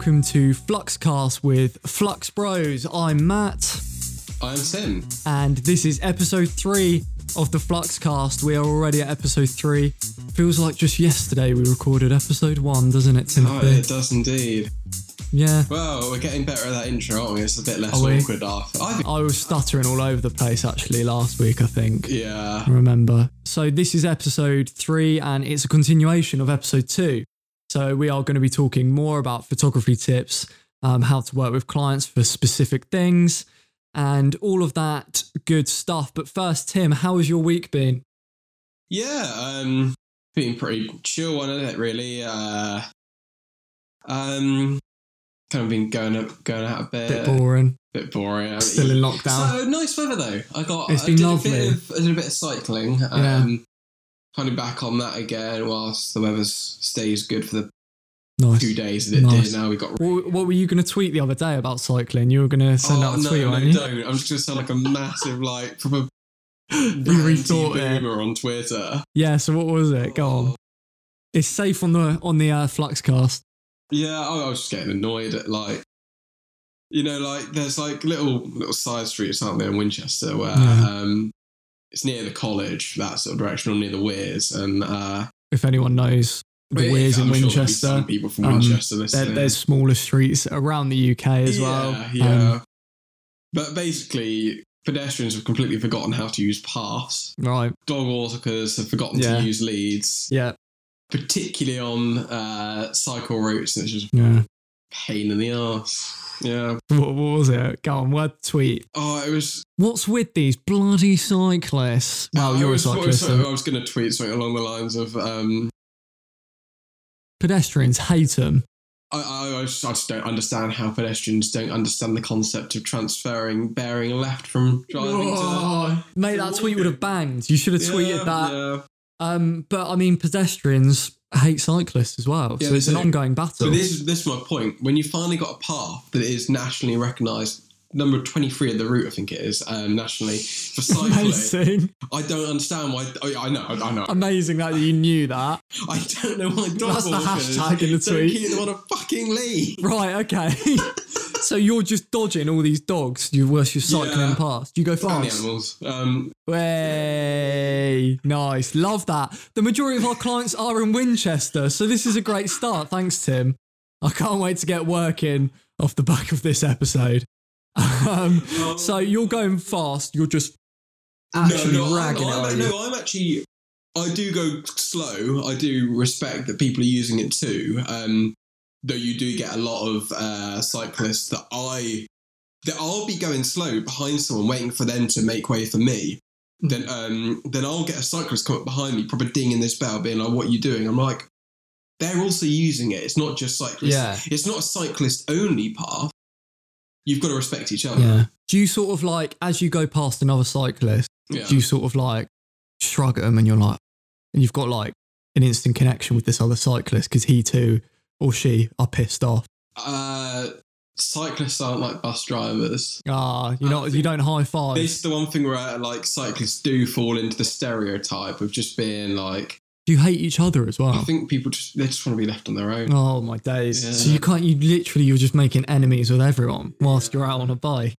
welcome to Fluxcast with Flux Bros. I'm Matt, I'm Tim. and this is episode three of the Fluxcast. We are already at episode three. Feels like just yesterday we recorded episode one, doesn't it, Tim? Oh, it does indeed. yeah. Well, we're getting better at that intro, aren't we? It's a bit less awkward after. I think, I was stuttering all over the place actually last week, I think. yeah. I remember. So this is episode three, and it's a continuation of episode two. So we are going to be talking more about photography tips, um, how to work with clients for specific things, and all of that good stuff. But first, Tim, how has your week been? Yeah, um, been pretty chill one, isn't it, really? Uh, um, kind of been going up, going out a bit. Bit boring. bit boring. Still in lockdown. So nice weather though. I got. It's been did lovely. A bit of, I did a bit of cycling. Um, Kind of back on that again whilst the weather stays good for the Nice. two days that it Nice. did. Now we got. What, what were you going to tweet the other day about cycling? You were going to send oh, out a no, tweet, no, you? don't. I'm just gonna sound like a massive like proper You rethought it. on Twitter. Yeah. So what was it? Go on. It's safe on the on the uh, Fluxcast. Yeah, I I was just getting annoyed at like, you know, like there's like little little side streets, aren't there, in Winchester where Yeah. um, it's near the college, that sort of direction, or near the Weirs, and uh, If anyone knows the well, Weirs in sure Winchester, some people from um, Winchester there, there's smaller streets around the UK as well. Yeah, yeah. Um, but basically, pedestrians have completely forgotten how to use paths. right. Dog walkers have forgotten Yeah. to use leads, Yeah. particularly on uh, cycle routes, and it's just Yeah. a pain in the ass. Yeah. What, what was it? Go on. Word tweet. Oh, it was What's with these bloody cyclists? Well, I you're a was, I was- cyclist. I was going to tweet something along the lines of, um, Pedestrians hate them. I, I, I, just, I just don't understand how pedestrians don't understand the concept of transferring bearing left from driving Oh, mate, that tweet would have banged. You should have to. tweeted Yeah, that. Yeah. Um, but I mean, pedestrians hate cyclists as well, Yeah, so it's an do. ongoing battle. But this, is- this is my point. When you finally got a path that is nationally recognised, number 23 of the route, I think it is, um, nationally, for cycling, Amazing, I don't understand why. I, I know, I know. amazing that you knew that. I don't know why That's the hashtag in the tweet. don't keep them on a fucking lead. Right, okay. so you're just dodging all these dogs you whilst you're cycling Yeah. past. You go fast? animals. Um, Way nice, love that. The majority of our clients are in Winchester, so this is a great start. Thanks, Tim. I can't wait to get working off the back of this episode. Um, so you're going fast. You're just actually no, no, ragging I'm, I'm, no, I'm actually. I do go slow. I do respect that people are using it too. Um, though you do get a lot of uh, cyclists that I that I'll be going slow behind someone, waiting for them to make way for me. Hmm. Then, um, then I'll get a cyclist come up behind me, probably dinging this bell, being like, "What are you doing?" I'm like, they're also using it. It's not just cyclists. Yeah. It's not a cyclist only path. You've got to respect each other. Yeah. Do you sort of like, as you go past another cyclist, Yeah. do you sort of like shrug at them and you're like, and you've got like an instant connection with this other cyclist because he too or she are pissed off? Uh, cyclists aren't like bus drivers. Ah, you know, you don't high five. This is the one thing where like cyclists do fall into the stereotype of just being like. Do you hate each other as well? I think people just they just want to be left on their own. Oh my days! Yeah. So you can't. You literally, you're just making enemies with everyone whilst you're out on a bike.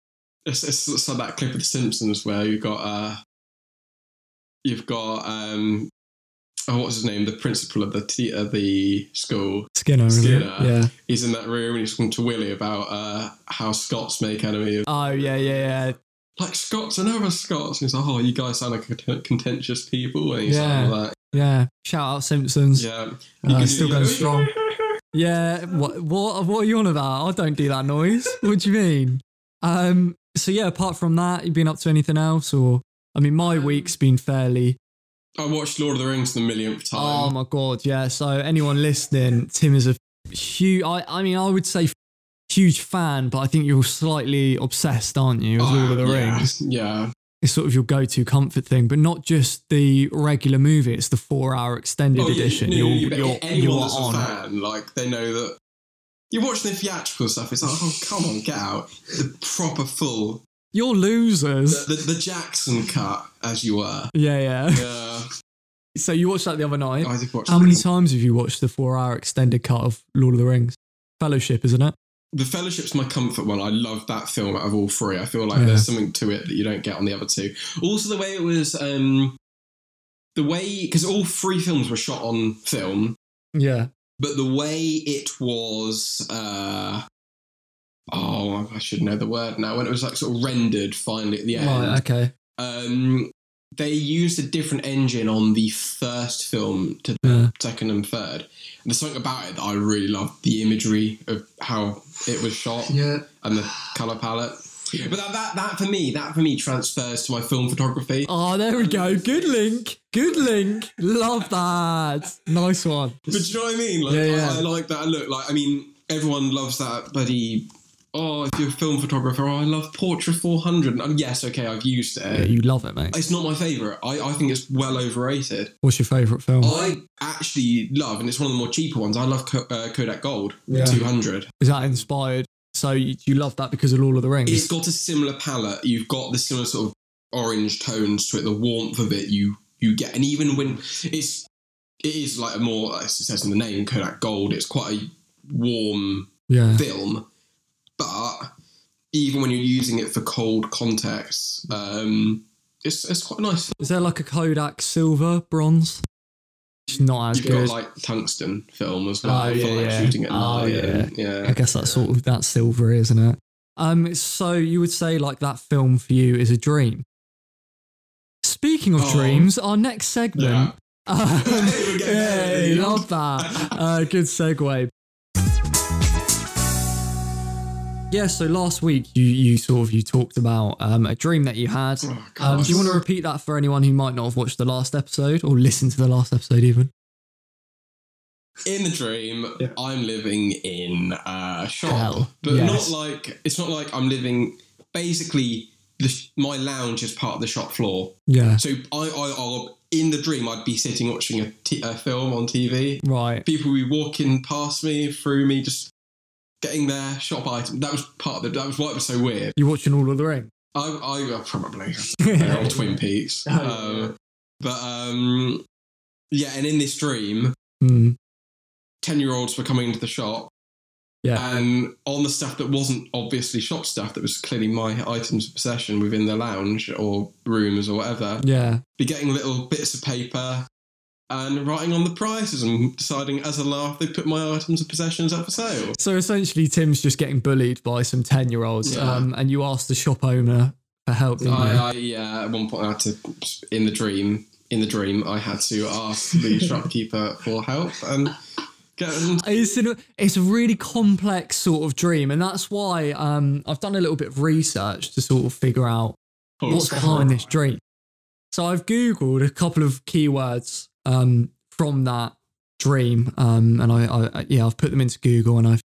It's, it's, it's like that clip of The Simpsons where you've got uh, you've got um, oh what's his name? The principal of the t- of the school. Skinner? Skinner. Yeah. He's in that room and he's talking to Willie about uh, how Scots make enemy of Oh yeah, yeah, yeah. like Scots and other Scots. And he's like, oh, you guys sound like cont- contentious people. And he's Yeah. like, that. Yeah. Shout out Simpsons. yeah. Uh, can still going strong. Yeah, what what what are you on about? I don't do that noise. What do you mean? Um so yeah, apart from that, you been up to anything else or I mean my week's been fairly I watched Lord of the Rings the millionth oh time. Oh my god, yeah. So anyone listening, Tim is a huge I I mean I would say huge fan, but I think you're slightly obsessed, aren't you, with Lord of the Oh, yeah, Rings? Yeah. It's sort of your go-to comfort thing, but not just the regular movie, it's the 4-hour extended Oh, yeah, edition. no, you're you- but you're, anyone you're that's on. a fan, like they know that you watch the theatrical stuff. It's like, oh come on, get out the proper full, You're losers. the, the, the Jackson cut, as you were. Yeah, yeah. Yeah, So you watched that the other night. I did watch. How many times have you watched the four hour extended cut of Lord of the Rings? Fellowship, isn't it? The Fellowship's my comfort one. I love that film out of all three. I feel like Yeah. there's something to it that you don't get on the other two. Also, the way it was, um, the way because all three films were shot on film, Yeah. but the way it was, uh, oh, I should know the word now. When it was like sort of rendered finally at the end, Right. Okay. um, they used a different engine on the first film to the Yeah. second and third. And there's something about it that I really loved the imagery of how it was shot Yeah. and the color palette. But that, that, that for me, that for me transfers to my film photography. Oh, there we go. Good link. Good link. Love that. Nice one. But do you know what I mean? Like, Yeah, yeah. I, I like that look. Like, I mean, everyone loves that bloody. Oh, if you're a film photographer, oh, I love Portra 400. And yes, okay, I've used Yeah, it. you love it, mate. It's not my favorite. I, I think it's well overrated. What's your favourite film? I actually love, and it's one of the more cheaper ones. I love uh, Kodak Gold Yeah. 200. Is that inspired? So you, you love that because of Lord of the Rings? It's got a similar palette. You've got the similar sort of orange tones to it. The warmth of it, you you get, and even when it's it is like a more, as it says in the name, Kodak Gold. It's quite a warm yeah. film, but even when you're using it for cold contexts, um, it's it's quite nice. Is there like a Kodak silver, bronze? It's not as You've good. got like tungsten film as well Oh, for yeah, like yeah. shooting at Oh, night. yeah. and- yeah. I guess that's sort of that silver, isn't it? Um, so you would say like that film for you is a dream. Speaking of Oh. dreams, our next segment. Yeah. Um, We're getting there. yeah, love that. Uh, good segue. Yeah, so last week you you sort of you talked about um, a dream that you had. Oh, Um, do you want to repeat that for anyone who might not have watched the last episode or listened to the last episode even? in the dream, Yeah. I'm living in a shop, Hell, but yes. not like it's not like I'm living. Basically, the, my lounge is part of the shop floor. Yeah. So I, I, I'll, in the dream, I'd be sitting watching a, t- a film on TV. Right. People would be walking past me, through me, just getting their shop item. That was part of the. That was why it was so weird. You watching all of the ring? I, I uh, probably all Twin Peaks, Oh, um, but um, yeah. And in this dream, Mm, ten year olds were coming into the shop. yeah. And on the stuff that wasn't obviously shop stuff, that was clearly my items of possession within the lounge or rooms or whatever, Yeah. be getting little bits of paper and writing on the prices and deciding as a laugh they put my items of possessions up for sale. So essentially, Tim's just getting bullied by some 10 year olds. Yeah. Um, and you asked the shop owner for help, didn't you? I, I yeah, at one point I had to in the dream in the dream I had to ask the shopkeeper for help and get and It's, an, it's a really complex sort of dream. And that's why um, I've done a little bit of research to sort of figure out what's behind this dream. So I've Googled a couple of keywords um, from that dream. Um, and I, I, yeah, I've put them into Google and I've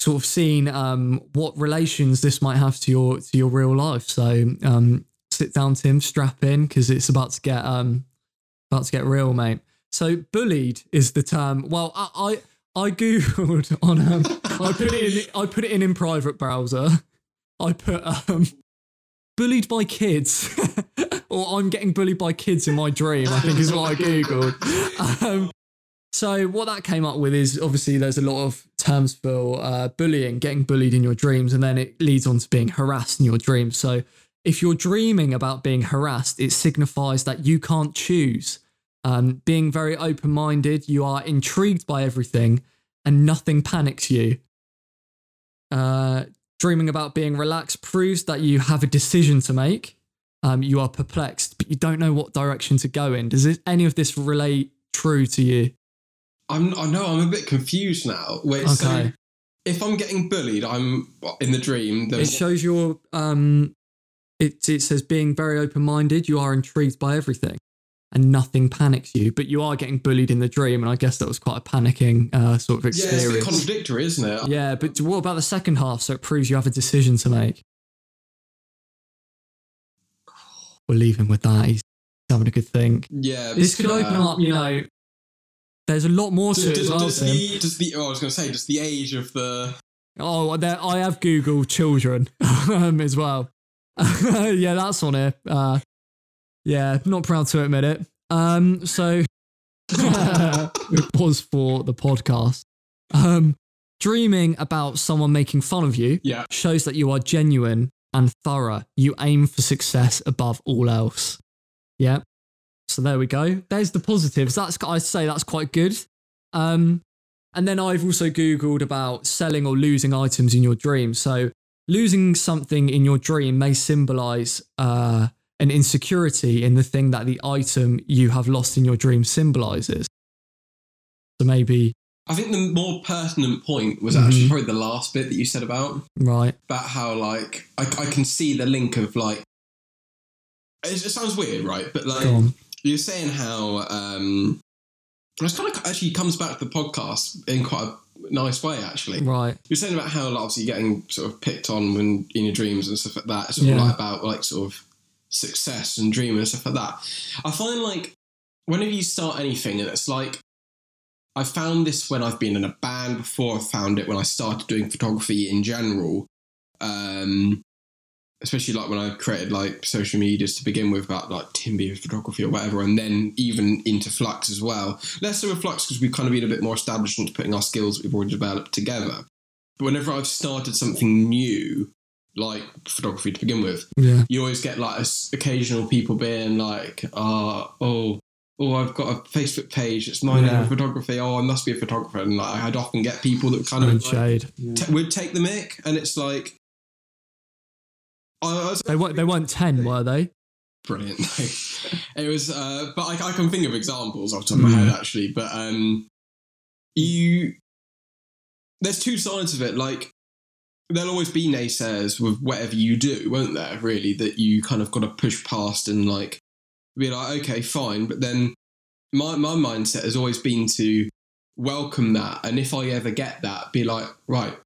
sort of seen um, what relations this might have to your to your real life. So um, sit down, Tim, strap in because it's about to get um, about to get real, mate. So bullied is the term. Well, I I, I googled on um, I put it in I put it in in private browser. I put um, bullied by kids, or I'm getting bullied by kids in my dream. I think is what I googled. Um, so what that came up with is obviously there's a lot of terms for uh, bullying, getting bullied in your dreams, and then it leads on to being harassed in your dreams. So if you're dreaming about being harassed, it signifies that you can't choose. Um, being very open minded, you are intrigued by everything, and nothing panics you. Uh, dreaming about being relaxed proves that you have a decision to make. Um, you are perplexed, but you don't know what direction to go in. Does this, any of this relate true to you? I'm I know I'm a bit confused now. Wait, Okay. so if I'm getting bullied, I'm in the dream. It shows your um it it says being very open minded, you are intrigued by everything and nothing panics you, but you are getting bullied in the dream, and I guess that was quite a panicking uh, sort of experience. yeah, it's a bit experience. contradictory, isn't it? Yeah, but what about the second half? So it proves you have a decision to make. We'll leave him with that. He's having a good think. Yeah, This could uh, open up, you know. There's a lot more Does, to it does, well. does the, does the oh, I was going to say, does the age of the Oh, there, I have Google children um, as well. yeah, that's on here. Uh, yeah, not proud to admit it. Um, so it was for the podcast. Um, Dreaming about someone making fun of you Yeah. shows that you are genuine and thorough. You aim for success above all else. Yeah. So there we go. There's the positives. That's I'd say that's quite good. Um, and then I've also googled about selling or losing items in your dream. So losing something in your dream may symbolize uh, an insecurity in the thing that the item you have lost in your dream symbolizes. So maybe I think the more pertinent point was Mhm. actually probably the last bit that you said about right. about how like I, I can see the link of like it, it sounds weird, right? But like you're saying how um it's kind of actually comes back to the podcast in quite a nice way actually. Right. You're saying about how like, obviously you're getting sort of picked on when in your dreams and stuff like that. It's sort Yeah. of like about like sort of success and dreaming and stuff like that. I find like whenever you start anything and it's like I found this when I've been in a band before. I found it when I started doing photography in general. Um, especially like when I created like social medias to begin with about like Timby photography or whatever, and then even into Flux as well. Less so with Flux because we've kind of been a bit more established into putting our skills we've already developed together. But whenever I've started something new, like photography to begin with, Yeah. you always get like occasional people being like, uh, oh, oh, I've got a Facebook page. It's my name Yeah. of photography. Oh, I must be a photographer. And like, I'd often get people that kind of like, shade. t- would take the mic, and it's like, I, I They weren't. They weren't ten, were they? brilliant. it was, uh, but I, I can think of examples off the top of my Mm. head actually. But um, you, there's two sides of it. Like there'll always be naysayers with whatever you do, won't there? Really, that you kind of got to push past and like be like, okay, fine. But then my my mindset has always been to welcome that, and if I ever get that, be like, right,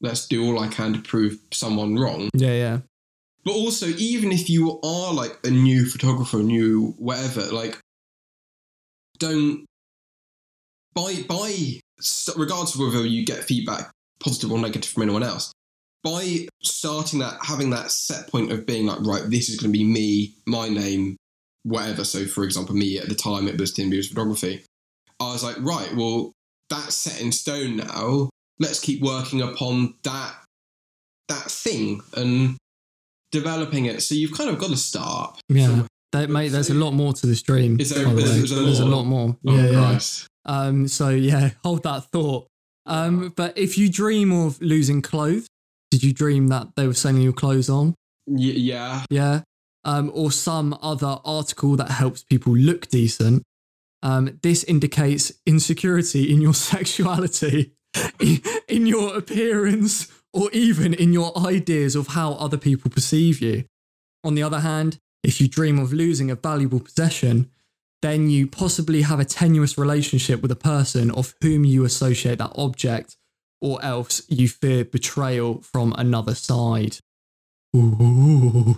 let's do all I can to prove someone wrong. Yeah. Yeah. But also, even if you are like a new photographer, new whatever, like, don't by by regardless of whether you get feedback positive or negative from anyone else. By starting that, having that set point of being like, right, this is going to be me, my name, whatever. So, for example, me at the time it was Tim Beers Photography. I was like, right, well, that's set in stone now. Let's keep working upon that that thing and developing it. So you've kind of got to start. Yeah. That, mate, there's a lot more to this dream. Is there- by the is- way. there's a lot more. Oh yeah, yeah. Um, so yeah, hold that thought. Um, but if you dream of losing clothes, did you dream that they were sending your clothes on? Y- yeah, Yeah. Um, or some other article that helps people look decent. Um, this indicates insecurity in your sexuality, in, your appearance, or even in your ideas of how other people perceive you. On the other hand, if you dream of losing a valuable possession, then you possibly have a tenuous relationship with a person of whom you associate that object, or else you fear betrayal from another side. Ooh.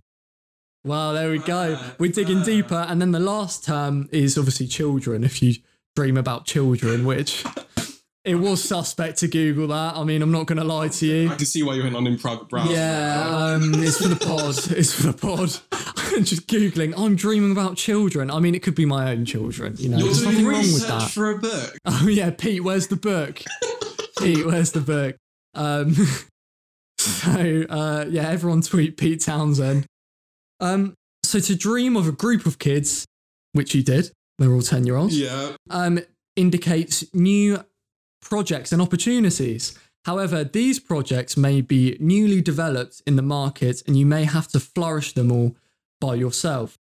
Well, there we go. We're digging deeper. And then the last term is obviously children, if you dream about children, which it was suspect to Google that. I mean, I'm not going to lie to you. I can see why you went on in private browser. Yeah, um, it's for the pod. It's for the pod. I'm just googling. I'm dreaming about children. I mean, it could be my own children. You know, You're there's nothing wrong with that. for a book. Oh yeah, Pete, where's the book? Pete, where's the book? Um, so uh, yeah, everyone tweet Pete Townshend. Um, so to dream of a group of kids, which you did, they're all ten year olds Yeah, um, indicates new projects and opportunities. However, these projects may be newly developed in the market and you may have to flourish them all by yourself.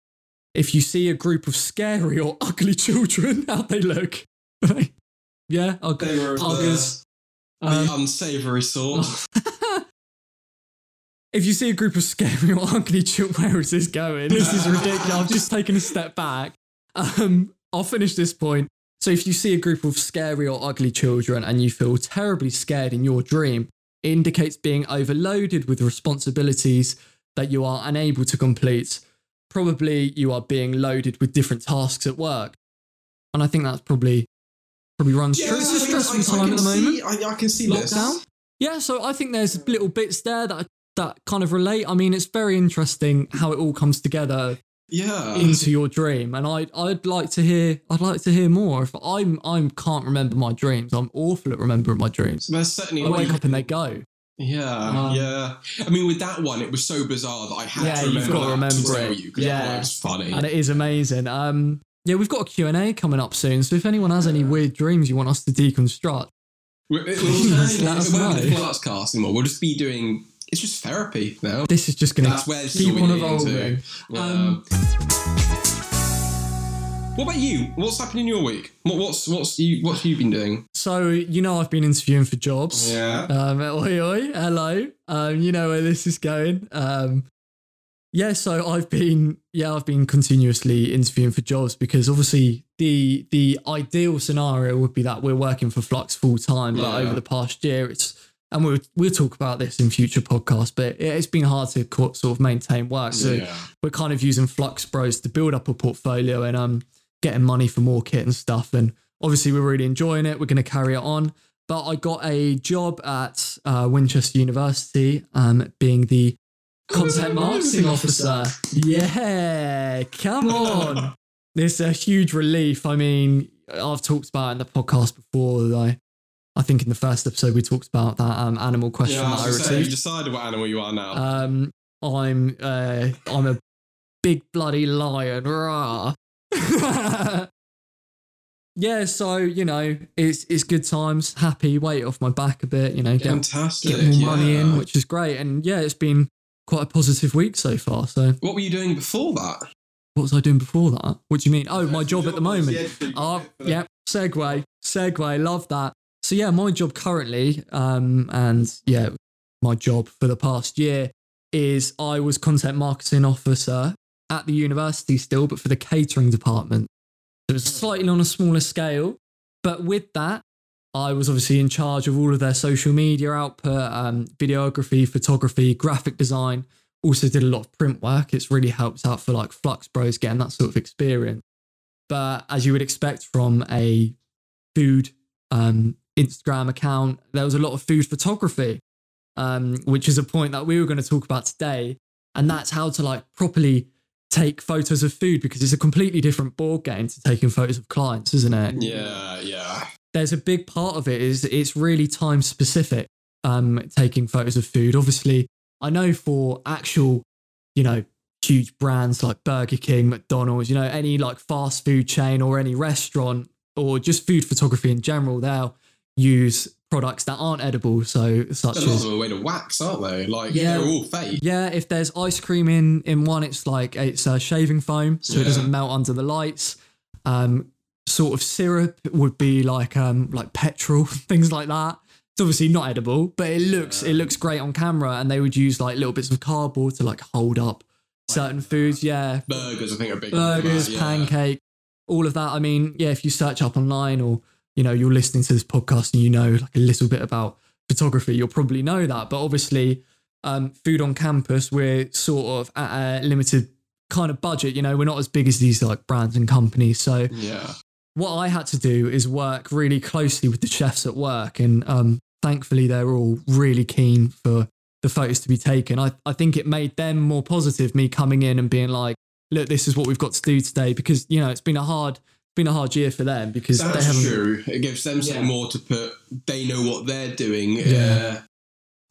If you see a group of scary or ugly children, how they look. yeah, I'll they were the, Um, the unsavory sort. if you see a group of scary or ugly children, where is this going? This is ridiculous. I've just taken a step back. Um, I'll finish this point. So, if you see a group of scary or ugly children and you feel terribly scared in your dream, it indicates being overloaded with responsibilities that you are unable to complete. Probably you are being loaded with different tasks at work. And I think that's probably probably runs true. It's a stressful I- I time can at the moment see- I, I can see lockdown. this. Yeah, so I think there's little bits there that that kind of relate. I mean, it's very interesting how it all comes together Yeah. into your dream. And I I'd like to hear I'd like to hear more. If I'm I'm can't remember my dreams. I'm awful at remembering my dreams. There's certainly I wake up and they go. Yeah, Um, yeah. I mean, with that one, it was so bizarre that I had Yeah, to you've remember got to remember to tell you because Yeah. it was funny. And it is amazing. Um yeah, we've got a Q&A coming up soon. So if anyone has any weird dreams you want us to deconstruct, We're- it, Just it, won't be the cast anymore. We'll just be doing. It's just therapy now. this is just going to where this is keep on evolving. Um, what about you? What's happened in your week? What, what's what's you what's you been doing? So you know I've been interviewing for jobs. Yeah. Um, oi, oi, hello. Um, you know where this is going. Um, yeah, so I've been, yeah, I've been continuously interviewing for jobs because obviously the the ideal scenario would be that we're working for Flux full time. But Yeah. over the past year, it's and we'll we'll talk about this in future podcasts. But it, it's been hard to co- sort of maintain work. So yeah. we're kind of using Flux Bros to build up a portfolio and um getting money for more kit and stuff. And obviously, we're really enjoying it. We're going to carry it on. But I got a job at uh, Winchester University, um, being the content marketing officer. Yeah, come on. This is a huge relief. I mean, I've talked about it in the podcast before. that I, I think in the first episode we talked about that um, animal question Yeah, I that I gonna say, you received. decided what animal you are now. Um, I'm uh, I'm a big bloody lion. Rah. yeah, so you know, it's it's good times. Happy, weight off my back a bit. You know, get Fantastic. get more money in, which is great. And yeah, it's been quite a positive week so far. So What were you doing before that? what was I doing before that? What do you mean? Oh, my job at the moment. Oh, yeah. Segue, segue. Love that. So yeah, my job currently, um, and yeah, my job for the past year is I was content marketing officer at the university still, but for the catering department. It was slightly on a smaller scale, but with that, I was obviously in charge of all of their social media output, um, videography, photography, graphic design. Also did a lot of print work. It's really helped out for like Flux Bros getting that sort of experience. But as you would expect from a food um, Instagram account, there was a lot of food photography, um, which is a point that we were going to talk about today. And that's how to like properly take photos of food because it's a completely different board game to taking photos of clients, isn't it? Yeah, yeah. there's a big part of it is it's really time specific um taking photos of food obviously i know for actual you know huge brands like burger king mcdonald's you know any like fast food chain or any restaurant or just food photography in general they'll use products that aren't edible so such A lot as are made of wax, aren't they? Like Yeah. they're all fake. yeah, if there's ice cream in in one, it's like it's a shaving foam, so it doesn't melt under the lights. Um, sort of syrup would be like um like petrol, things like that. It's obviously not edible, but it looks it looks great on camera, and they would use like little bits of cardboard to like hold up certain foods. Yeah, Burgers, I think, are big. burgers, yeah. pancake, all of that. I mean, yeah, if you search up online or you know you're listening to this podcast and you know like a little bit about photography, you'll probably know that. But obviously, um, food on campus, we're sort of at a limited kind of budget. You know, we're not as big as these like brands and companies. So Yeah. what I had to do is work really closely with the chefs at work, and um, thankfully they're all really keen for the photos to be taken. I, I think it made them more positive, me coming in and being like, "Look, this is what we've got to do today," because you know it's been a hard, been a hard year for them because they That's haven't. true. It gives them something Yeah. more to put. They know what they're doing. Yeah.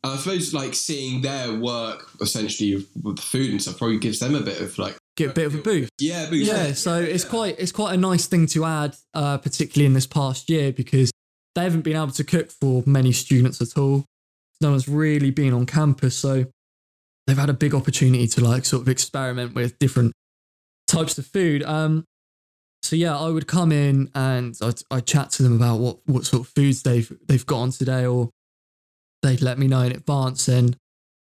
Uh, I suppose like seeing their work essentially with the food and stuff probably gives them a bit of like Get a bit of a boost. yeah, boost. Yeah, so it's quite it's quite a nice thing to add, uh, particularly in this past year because they haven't been able to cook for many students at all. No one's really been on campus, so they've had a big opportunity to like sort of experiment with different types of food. Um, so yeah, I would come in and I'd, I'd chat to them about what what sort of foods they've they've got on today, or they'd let me know in advance, and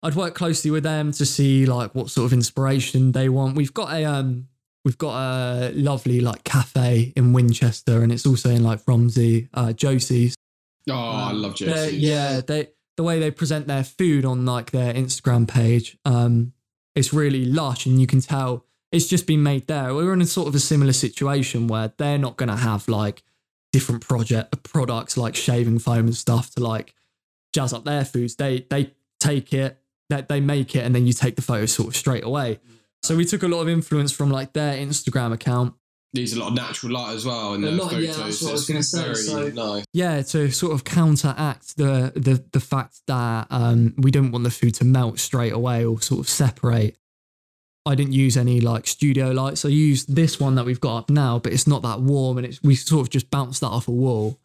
I'd work closely with them to see like what sort of inspiration they want. We've got a um we've got a lovely like cafe in Winchester, and it's also in like Romsey, uh, Josie's. Oh, I love They're- Yeah, they the way they present their food on like their Instagram page, um, it's really lush, and you can tell it's just been made there. We're in a sort of a similar situation where they're not going to have like different project products like shaving foam and stuff to like jazz up their foods. They they take it, they, they make it, and then you take the photo sort of straight away. So we took a lot of influence from like their Instagram account. There's a lot of natural light as well in A the lot- yeah, photos. that's what I was It's gonna say, Very so- nice. Yeah, to sort of counteract the the the fact that um, we don't want the food to melt straight away or sort of separate. I didn't use any like studio lights. I used this one that we've got up now, but it's not that warm, and it's we sort of just bounced that off a wall.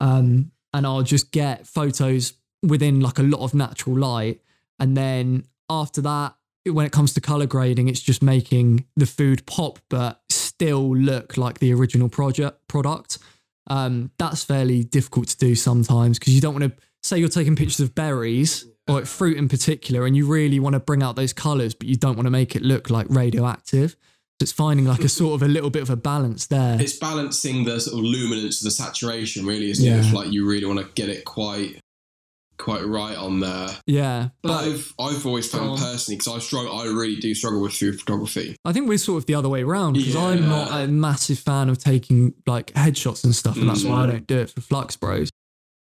Um, and I'll just get photos within like a lot of natural light, and then after that, when it comes to color grading, it's just making the food pop, but still look like the original project product. Um, that's fairly difficult to do sometimes because you don't want to say you're taking pictures of berries or like fruit in particular, and you really want to bring out those colors, but you don't want to make it look like radioactive. So it's finding like a sort of a little bit of a balance there. It's balancing the sort of luminance to the saturation, really, isn't it? Yeah. It's like you really want to get it quite, quite right on there. yeah, But but I've I've always found on. personally because I struggle, I really do struggle with food photography. I think we're sort of the other way around because I'm not a massive fan of taking like headshots and stuff, and that's why I Mm. don't do it for Flux Bros.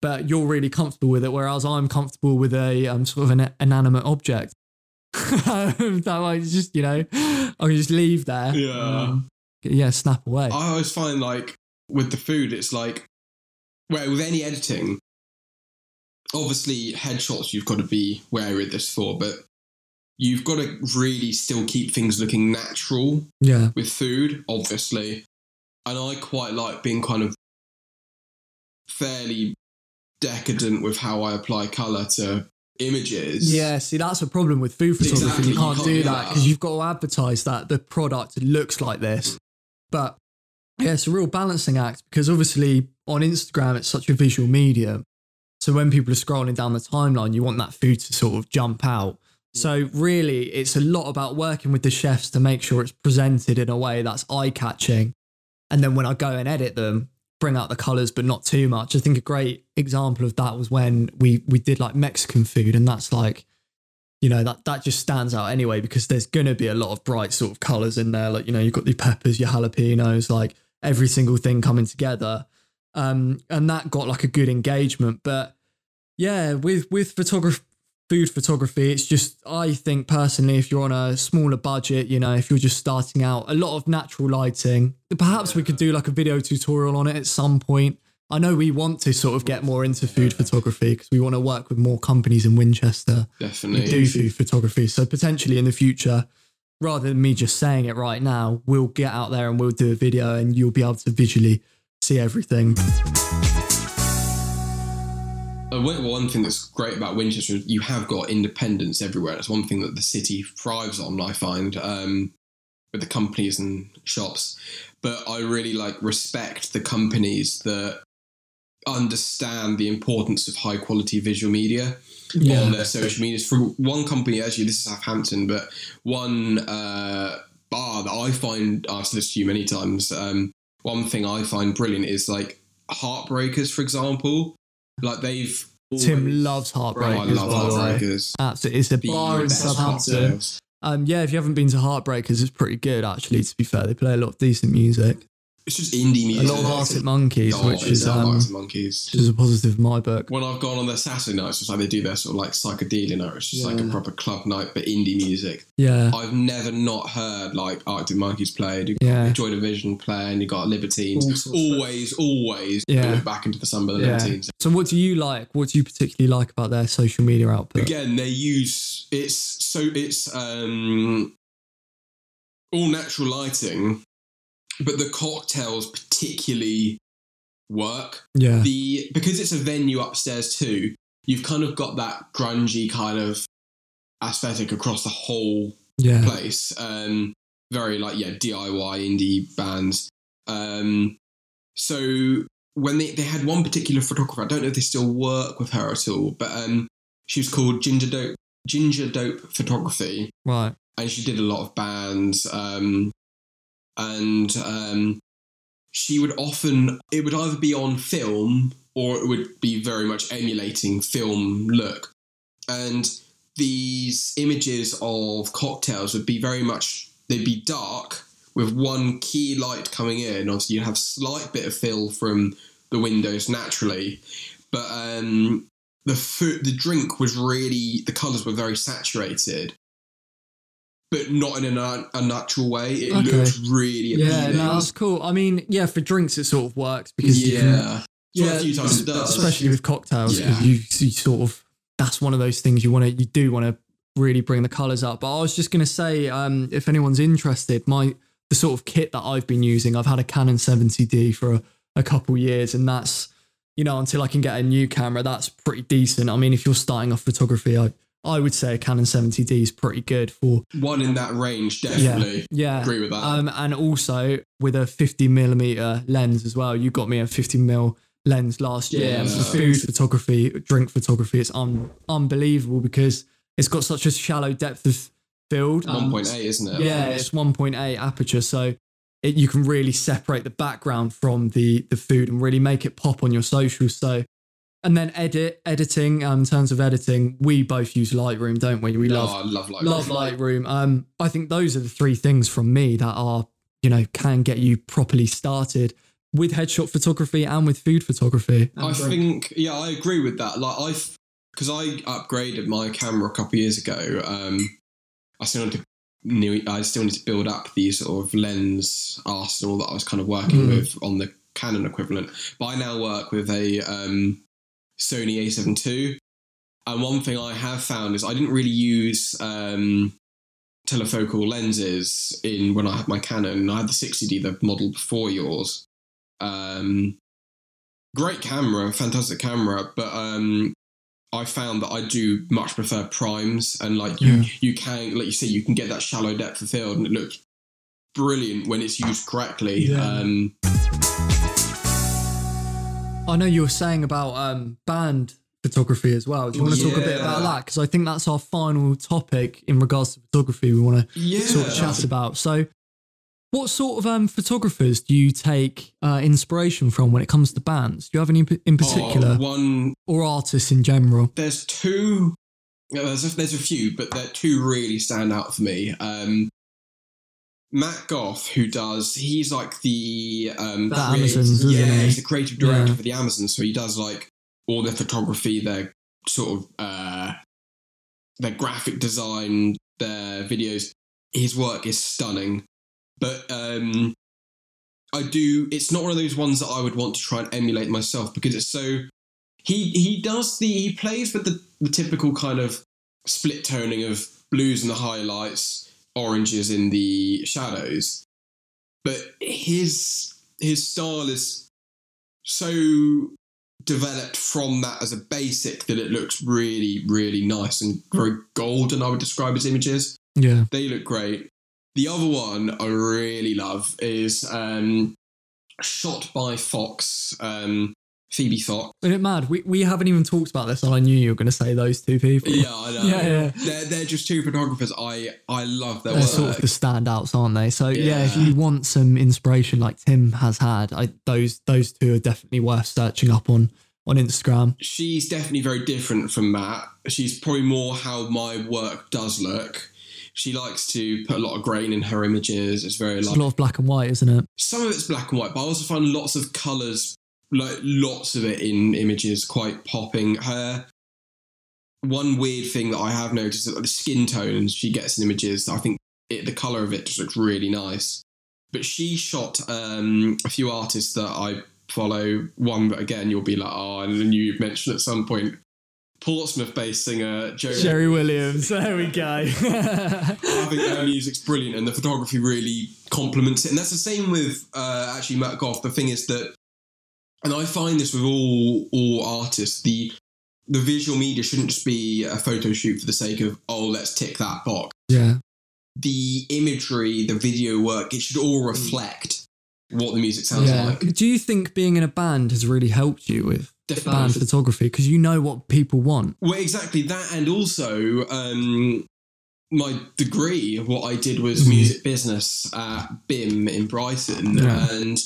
But you're really comfortable with it, whereas I'm comfortable with a um, sort of an inanimate object. that I just, you know, I can just leave there. Yeah. Um, yeah, snap away. I always find like with the food, it's like, well, with any editing, obviously headshots you've got to be wary of this for, but you've got to really still keep things looking natural yeah, with food, obviously. And I quite like being kind of fairly decadent with how I apply colour to images. yeah. See, that's a problem with food photography. Exactly, You you can't can't do that. because you've got to advertise that the product looks like this. But yeah, it's a real balancing act because obviously on Instagram it's such a visual medium. So when people are scrolling down the timeline, you want that food to sort of jump out. So really, it's a lot about working with the chefs to make sure it's presented in a way that's eye catching. And then when I go and edit them, bring out the colors, but not too much. I think a great example of that was when we we did like Mexican food, and that's like, you know, that that just stands out anyway because there's gonna be a lot of bright sort of colors in there. Like you know, you've got the peppers, your jalapenos, like every single thing coming together, um, and that got like a good engagement. But yeah, with with photography. Food photography, it's just, I think personally, if you're on a smaller budget, you know, if you're just starting out, a lot of natural lighting. Perhaps we could do like a video tutorial on it at some point. I know we want to sort of get more into food photography because we want to work with more companies in Winchester Definitely. do food photography. So potentially in the future, rather than me just saying it right now, we'll get out there and we'll do a video and you'll be able to visually see everything. Uh, one thing that's great about Winchester is you have got independence everywhere. That's one thing that the city thrives on, I find, um, with the companies and shops. But I really like respect the companies that understand the importance of high quality visual media on their social medias. For one company, actually, this is Southampton, but one uh, bar that I find I've listened to you many times. Um, one thing I find brilliant is like Heartbreakers, for example. Like they've Tim loves Oh, I Heartbreakers. love way. Heartbreakers. Absolutely. It's a The bar in Southampton. Um, yeah, if you haven't been to Heartbreakers, it's pretty good actually. To be fair, they play a lot of decent music. It's just indie music. A lot of Arctic Monkeys, Oh, which is um, Arctic Monkeys. which is a positive in my book. When I've gone on their Saturday nights, it's like they do their sort of like psychedelia night. It's just like a proper club night, but indie music. Yeah, I've never not heard like Arctic Monkeys played. You've Yeah. got Joy Division playing. You got Libertines. All sorts of- always, always Yeah. back into the summer of the yeah. Libertines. So, what do you like? What do you particularly like about their social media output? Again, they use it's so it's um all natural lighting, but the cocktails particularly work. Yeah, the because it's a venue upstairs too, you've kind of got that grungy kind of aesthetic across the whole yeah, place. Um, very like yeah, DIY indie bands. Um, so when they they had one particular photographer, I don't know if they still work with her at all, but um, she was called Ginger Dope Ginger Dope Photography right. and she did a lot of bands um, and um, she would often it would either be on film or it would be very much emulating film look. And these images of cocktails would be very much they'd be dark with one key light coming in. Obviously you'd have slight bit of fill from the windows naturally but um, the food the drink was really the colors were very saturated but not in a na- unnatural way. It Okay. looks really Yeah, no, that's cool. I mean, yeah, for drinks it sort of works because you can, yeah. Yeah, a few times it does. especially with cocktails because Yeah. you, you sort of that's one of those things you want to you do want to really bring the colors up. But I was just gonna say, um, if anyone's interested, my the sort of kit that I've been using, I've had a Canon 70D for a, a couple years, and that's you know until I can get a new camera, that's pretty decent. I mean, if you're starting off photography, I I would say a Canon 70D is pretty good for One in that range, definitely. yeah. Agree with that. Um, and also with a 50 millimeter lens as well. You got me a 50 mil lens last year. And for food photography, drink photography, it's un- unbelievable because it's got such a shallow depth of field. Um, 1.8, isn't it? yeah, it's 1.8 aperture, so it, you can really separate the background from the the food and really make it pop on your socials. So, and then edit editing. Um, in terms of editing, we both use Lightroom, don't we? We Oh, love I love Lightroom. love Lightroom. Um, I think those are the three things from me that are, you know, can get you properly started with headshot photography and with food photography. I think, yeah, I agree with that. Like, I've, because I upgraded my camera a couple of years ago, um, I still need to. New, I still need to build up the sort of lens arsenal that I was kind of working Mm. with on the Canon equivalent. But I now work with a um, Sony A7 II. And one thing I have found is I didn't really use um, telefocal lenses in when I had my Canon. I had the 60D, the model before yours. Um, great camera, fantastic camera, but um, I found that I do much prefer primes, and like you, Yeah. you can, like you say, you can get that shallow depth of field, and it looks brilliant when it's used correctly. Yeah. Um, I know you were saying about um, band photography as well. Do you want to talk a bit about that? Because I think that's our final topic in regards to photography we want to yeah, sort of chat about. So, what sort of um, photographers do you take uh, inspiration from when it comes to bands? Do you have any in particular, Oh, one or artists in general? there's two there's a, there's a few but there two really stand out for me um Matt Goff, who does, he's like the um, The creative- Amazons, isn't yeah, he? he's the creative director Yeah. for the Amazon, So he does like all their photography, their sort of uh, their graphic design, their videos. His work is stunning, but um, I do. It's not one of those ones that I would want to try and emulate myself because it's so. He he does the he plays with the, the typical kind of split toning of blues and the highlights, oranges in the shadows, but his his style is so developed from that as a basic that it looks really really nice and very golden. I would describe his images Yeah. they look great. The other one I really love is um, shot by Fox, um, Phoebe Fox. Isn't it mad? We, we haven't even talked about this, and I knew you were going to say those two people. Yeah, I know. Yeah, yeah. They're, they're just two photographers. I I love their work. They're work. sort of the standouts, aren't they? So yeah. if you want some inspiration like Tim has had, I, those those two are definitely worth searching up on on Instagram. She's definitely very different from Matt. She's probably more how my work does look. She likes to put a lot of grain in her images. It's very like a lot of black and white, isn't it? some of it's black and white, but I also find lots of colours, like lots of it in images, quite popping. Her one weird thing that I have noticed is that the skin tones she gets in images, I think it, the colour of it just looks really nice. But she shot um, a few artists that I follow. One that again you'll be like, oh, and then you mentioned at some point. Portsmouth-based singer Joe Jerry Williams. There we go. I think their music's brilliant and the photography really complements it. And that's the same with uh, actually Matt Goff. The thing is that, and I find this with all all artists, the the visual media shouldn't just be a photo shoot for the sake of oh let's tick that box. yeah. The imagery, the video work, it should all reflect what the music sounds Yeah. like. Do you think being in a band has really helped you with Definitely. band photography? Because you know what people want. Well, exactly that, and also um, my degree. What I did was Mhm. music business at BIMM in Brighton, Yeah. and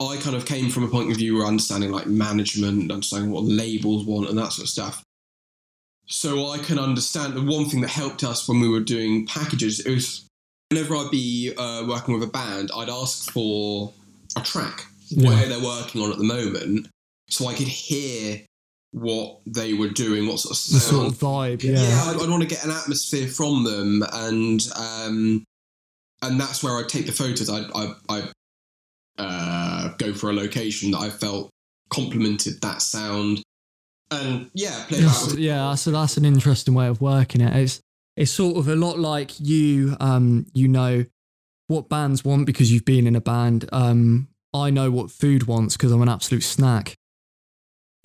I kind of came from a point of view where understanding like management, understanding what labels want, and that sort of stuff. So I can understand. The one thing that helped us when we were doing packages is whenever I'd be uh, working with a band, I'd ask for a track Yeah. where they're working on at the moment, so I could hear what they were doing, what sort of The sort of vibe. yeah, Yeah. I'd, I'd want to get an atmosphere from them, and um, and that's where I'd take the photos. I I, I uh, go for a location that I felt complemented that sound, and yeah, play yeah, so that's an interesting way of working it. It's it's sort of a lot like you um you know what bands want because you've been in a band. Um I know what food wants because I'm an absolute snack.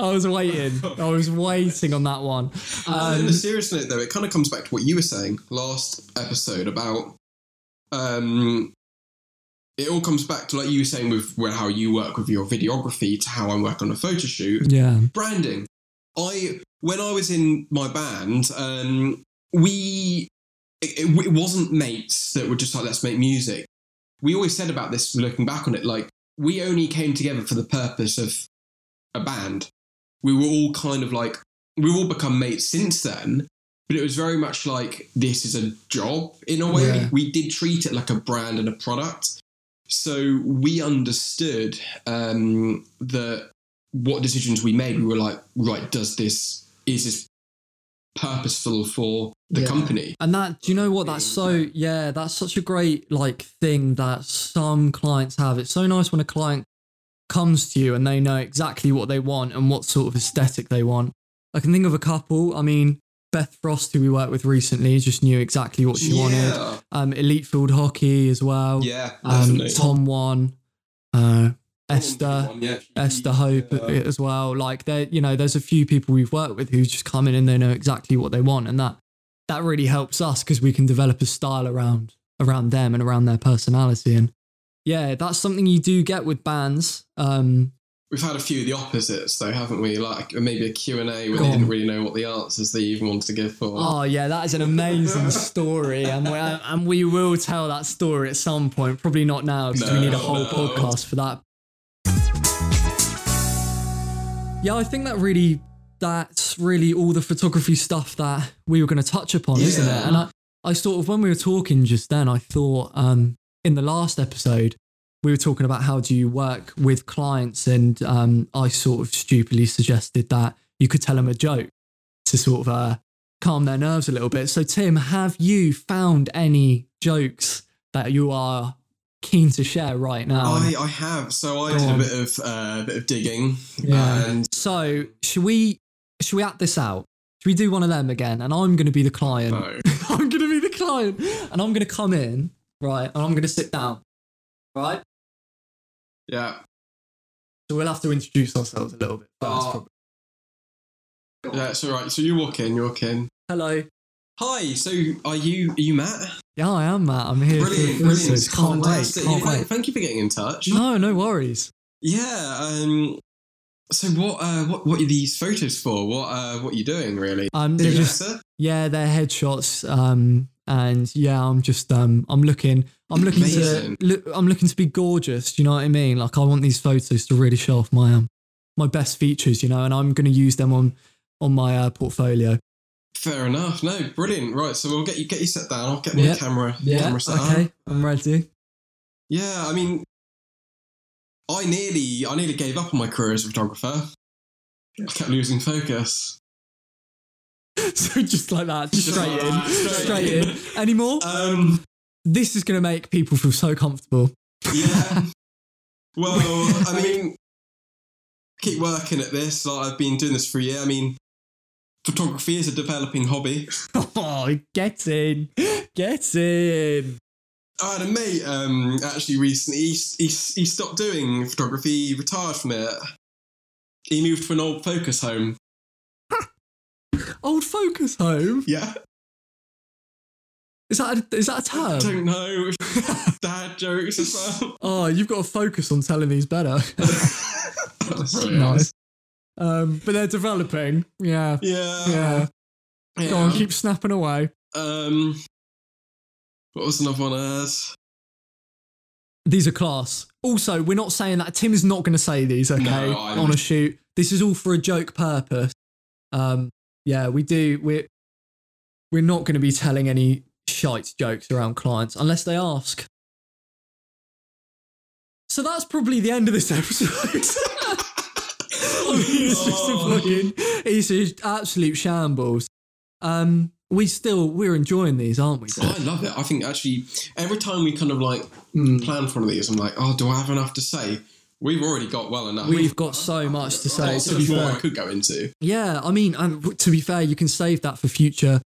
I was waiting. I was waiting on that one. Um, a serious note, though, it kind of comes back to what you were saying last episode about. Um, it all comes back to like you were saying with where how you work with your videography to how I work on a photo shoot. yeah. Branding. I when I was in my band, um, we it, it, it wasn't mates that were just like let's make music. We always said about this looking back on it, like we only came together for the purpose of a band. We were all kind of like we've all become mates since then, but it was very much like this is a job in a way. Yeah. We did treat it like a brand and a product. So we understood um, that what decisions we made, we were like, right, does this is this purposeful for the Yeah. company? And that, do you know what? That's so, yeah, that's such a great like thing that some clients have. It's so nice when a client comes to you and they know exactly what they want and what sort of aesthetic they want. I can think of a couple. I mean, Beth Frost, who we worked with recently, just knew exactly what she wanted. Um, Elite Field Hockey as well. yeah, Um. Tom one, uh, Esther. Yeah. Esther Hope Yeah. as well. Like there, you know, there's a few people we've worked with who just come in and they know exactly what they want, and that that really helps us because we can develop a style around around them and around their personality. And yeah, that's something you do get with bands. Um, We've had a few of the opposites, though, haven't we? Like maybe a Q and A where Go they on. didn't really know what the answers they even wanted to give for. oh yeah, that is an amazing story, and we and we will tell that story at some point. Probably not now because we need a whole no. podcast for that. Yeah, I think that really that's really all the photography stuff that we were going to touch upon, isn't it? And I, I sort of when we were talking just then, I thought um, in the last episode we were talking about how do you work with clients, and um, I sort of stupidly suggested that you could tell them a joke to sort of uh, calm their nerves a little bit. So, Tim, have you found any jokes that you are keen to share right now? I, I have. So I Go did on. a bit of uh, bit of digging, Yeah. and So should we should we act this out? Should we do one of them again? And I'm going to be the client. no. I'm going to be the client, and I'm going to come in right, and I'm going to sit down. Right. Yeah, So we'll have to introduce ourselves a little bit first. Oh. probably. yeah. It's all right. So you walk in. You walk in. Hello. Hi. So are you? Are you Matt? Yeah, I am Matt. I'm here Brilliant. Brilliant. Can't wait. Can't Thank- wait. Thank you for getting in touch. No, no worries. Yeah. Um. So what? Uh. What? What are these photos for? What? Uh. What are you doing? Really? Um, they're just yeah, they're headshots. Um, and yeah, I'm just um, I'm looking, I'm looking Amazing. to look, I'm looking to be gorgeous. Do you know what I mean? Like I want these photos to really show off my um, my best features. You know, and I'm going to use them on on my uh, portfolio. Fair enough. No, brilliant. Right, so we'll get you get you set down. I'll get my Yeah. camera camera set Okay, up. I'm ready. Yeah, I mean, I nearly I nearly gave up on my career as a photographer. I kept losing focus. so just like that, just straight in, straight in. Any more? Um, this is going to make people feel so comfortable. yeah. well, I mean, keep working at this. Like I've been doing this for a year. I mean, photography is a developing hobby. Oh, get in, get in. I had a mate um, actually recently. He, he, he stopped doing photography. He retired from it. He moved to an old focus home. Old focus home. Yeah. Is that a, is that a term? I don't know. Dad jokes as well. Oh, you've got to focus on telling these better. Really nice. Um, but they're developing. Yeah. Yeah. Yeah. yeah. Go on, keep snapping away. Um, what was another one I had? These are class. Also, we're not saying that Tim is not going to say these, okay? No, on a shoot. This is all for a joke purpose. Um, yeah, we do. We're we're not going to be telling any shite jokes around clients unless they ask. So that's probably the end of this episode. I mean, it's just a fucking, it's an absolute shambles. Um, we still we're enjoying these, aren't we? I love it. I think actually every time we kind of like Mm. plan for one of these, I'm like, oh, do I have enough to say? We've already got well enough. We've got so much to say. got so To be much more I could go into. yeah. I mean, and to be fair, you can save that for future,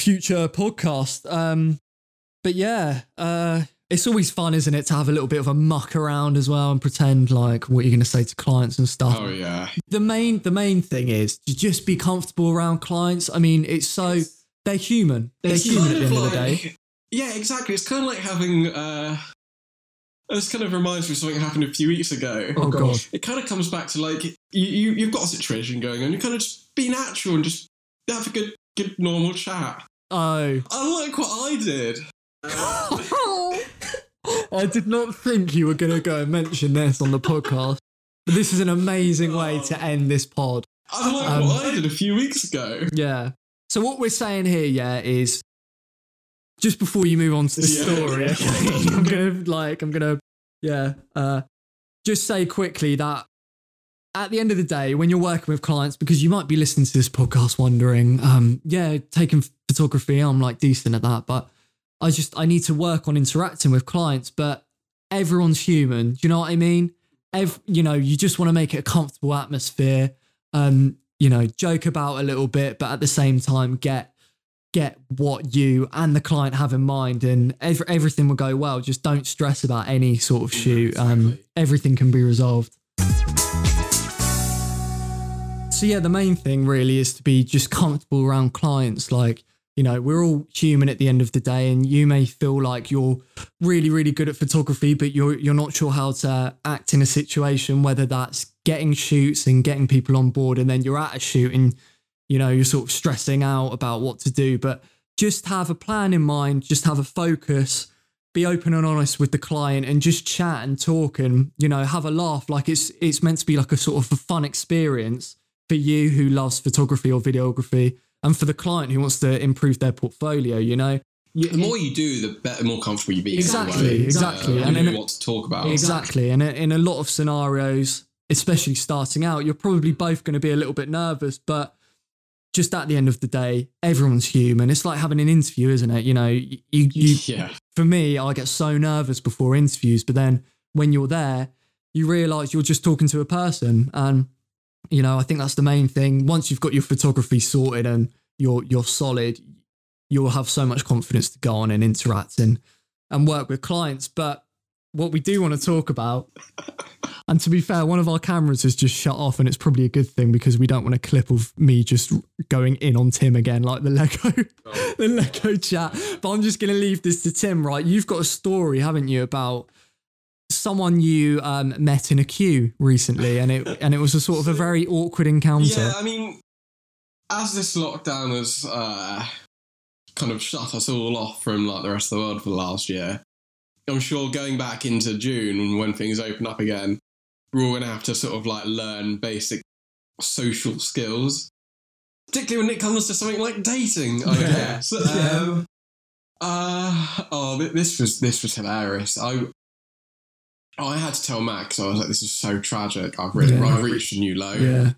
future podcast. Um, but yeah, uh, it's always fun, isn't it, to have a little bit of a muck around as well and pretend like what you're going to say to clients and stuff. Oh yeah, the main the main thing is to just be comfortable around clients. I mean, it's so they're human. They're It's human at the end of of the day. Yeah, exactly. It's kind of like having. uh This kind of reminds me of something that happened a few weeks ago. Oh god. It kind of comes back to like you, you you've got a situation going on. You kind of just be natural and just have a good good normal chat. Oh. Unlike what I did. I did not think you were going to go and mention this on the podcast. But this is an amazing way to end this pod. Unlike Um, what I did a few weeks ago. Yeah. So what we're saying here, yeah, is just before you move on to the Yeah. story, okay, I'm gonna like I'm gonna yeah, uh just say quickly that at the end of the day, when you're working with clients, because you might be listening to this podcast wondering, um, yeah, taking photography, I'm like decent at that, but I just I need to work on interacting with clients, but everyone's human. Do you know what I mean? Ev- you know, you just want to make it a comfortable atmosphere. Um, you know, joke about a little bit, but at the same time, get get what you and the client have in mind, and ev- everything will go well. Just don't stress about any sort of shoot. Um, exactly. everything can be resolved. So yeah, the main thing really is to be just comfortable around clients. Like, you know, we're all human at the end of the day, and you may feel like you're really, really good at photography, but you're you're not sure how to act in a situation, whether that's getting shoots and getting people on board, and then you're at a shoot and you know you're sort of stressing out about what to do. But just have a plan in mind, just have a focus, be open and honest with the client, and just chat and talk and you know have a laugh. Like it's it's meant to be like a sort of a fun experience for you who loves photography or videography, and for the client who wants to improve their portfolio. You know. You- The more you do, the better, more comfortable you be. Exactly, exactly. Uh, And you know then- what to talk about. Exactly. And in a lot of scenarios, especially starting out, you're probably both going to be a little bit nervous, but just at the end of the day, everyone's human. It's like having an interview, isn't it? You know, you, you, Yeah. for me, I get so nervous before interviews, but then when you're there, you realize you're just talking to a person. And, you know, I think that's the main thing. Once you've got your photography sorted and you're, you're solid, you'll have so much confidence to go on and interact and, and work with clients. But what we do want to talk about, and to be fair, one of our cameras has just shut off, and it's probably a good thing because we don't want a clip of me just going in on Tim again, like the Lego, the Lego chat. But I'm just going to leave this to Tim, right? You've got a story, haven't you, about someone you um, met in a queue recently, and it and it was a sort of a very awkward encounter. Yeah, I mean, as this lockdown has uh, kind of shut us all off from like the rest of the world for the last year, I'm sure going back into June when things open up again, we're all going to have to sort of like learn basic social skills, particularly when it comes to something like dating. I Yeah. guess. Yeah. Um, uh, oh, this was this was hilarious. I. I had to tell Max, I was like, this is so tragic. I've, really, Yeah. I've reached a new low. yeah,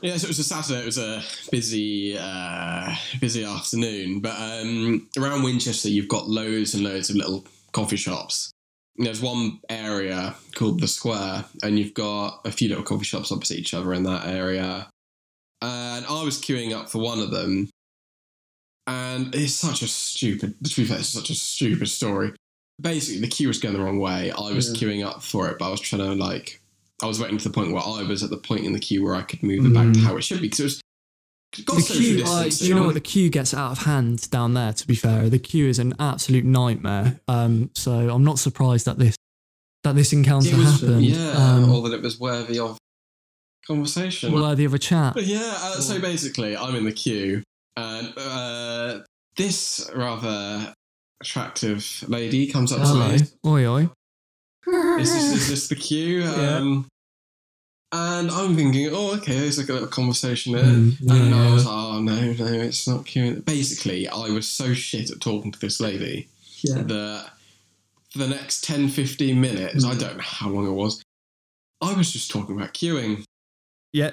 Yeah, so it was a Saturday. It was a busy, uh, busy afternoon. But um, around Winchester, you've got loads and loads of little coffee shops. There's one area called the Square, and you've got a few little coffee shops opposite each other in that area. And I was queuing up for one of them, and it's such a stupid. To be fair, it's such a stupid story. Basically, the queue was going the wrong way. I was Yeah. queuing up for it, but I was trying to like I was waiting to the point where I was at the point in the queue where I could move it back to Mm. how it should be because it was the queue. Uh, you know what the queue gets out of hand down there? To be fair, the queue is an absolute nightmare. Um, so I'm not surprised that this that this encounter was- happened. yeah, um, or that it was worthy of conversation. worthy of a chat. But yeah, uh, so basically, I'm in the queue, and uh, this rather attractive lady comes up Hello, to me. oi oi. Is this, is this the queue? Yeah. Um, And I'm thinking, oh, okay, there's like a little conversation there. Mm, and I was like, oh, no, no, it's not queuing. Basically, I was so shit at talking to this lady Yeah. that for the next 10, 15 minutes, Mm. I don't know how long it was, I was just talking about queuing. Yeah.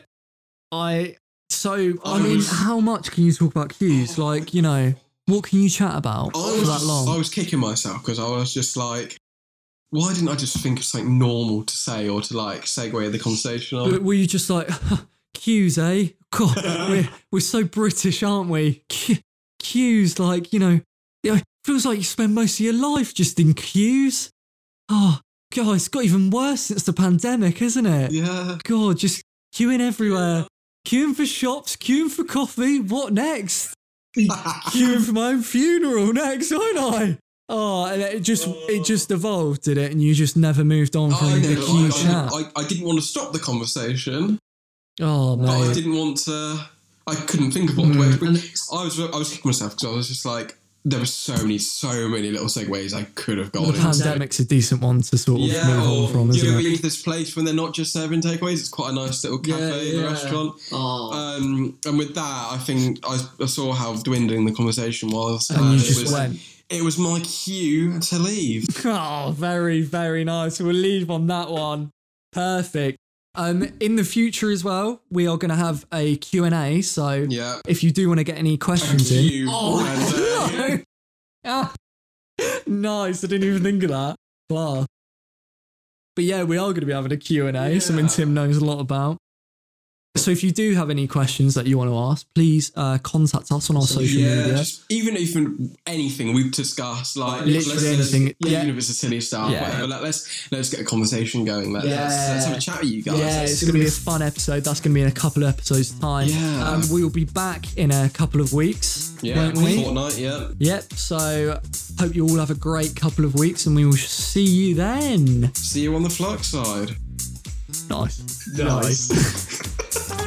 I so I I mean, was- how much can you talk about queues? Like, you know, what can you chat about I for was, that long? I was kicking myself because I was just like, why didn't I just think of something normal to say or to like segue the conversation on? Were you just like queues, eh? God, we're we're so British, aren't we? Queues, like you know, it feels like you spend most of your life just in queues. Oh, God, it's got even worse since the pandemic, isn't it? Yeah. God, just queuing everywhere, queuing for shops, queuing for coffee. What next? queuing for my own funeral next, aren't I? Oh, and it just it just evolved, did it? And you just never moved on from I, the know, queue I, chat. I, I didn't want to stop the conversation, oh but I didn't want to. I couldn't think of what Mm. way to bring. I was I was kicking myself because I was just like, there were so many so many little segues I could have the gone into. pandemic's a decent one to sort of Yeah, move on from, you isn't know, it? being to this place when they're not just serving takeaways. It's quite a nice little cafe Yeah, and yeah. restaurant. Oh. Um, and with that, I think I, I saw how dwindling the conversation was. and you just was, went, It was my cue to leave. oh, very, very nice. We'll leave on that one. Perfect. Um, in the future as well, we are going to have a Q&A. So Yeah. if you do want to get any questions in. Oh, no. Ah, nice. I didn't even think of that. Wow. But yeah, we are going to be having a Q&A, something Tim knows a lot about. So if you do have any questions that you want to ask, please uh, contact us on our social yeah, media. just even even anything we've discussed, like Literally let's- let's- anything, yeah, yeah. even if it's a silly stuff, Yeah. whatever. Let, let's let's get a conversation going. Yeah. let's, let's have a chat with you guys. Yeah, Let's- it's going to be a fun episode. That's going to be in a couple of episodes' time. Yeah. Um, we will be back in a couple of weeks. yeah, won't we? fortnight. Yeah, Yep. So hope you all have a great couple of weeks and we will see you then. see you on the flux side. Nice. Nice. nice.